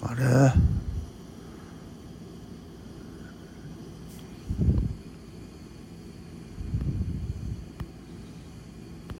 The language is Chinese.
把这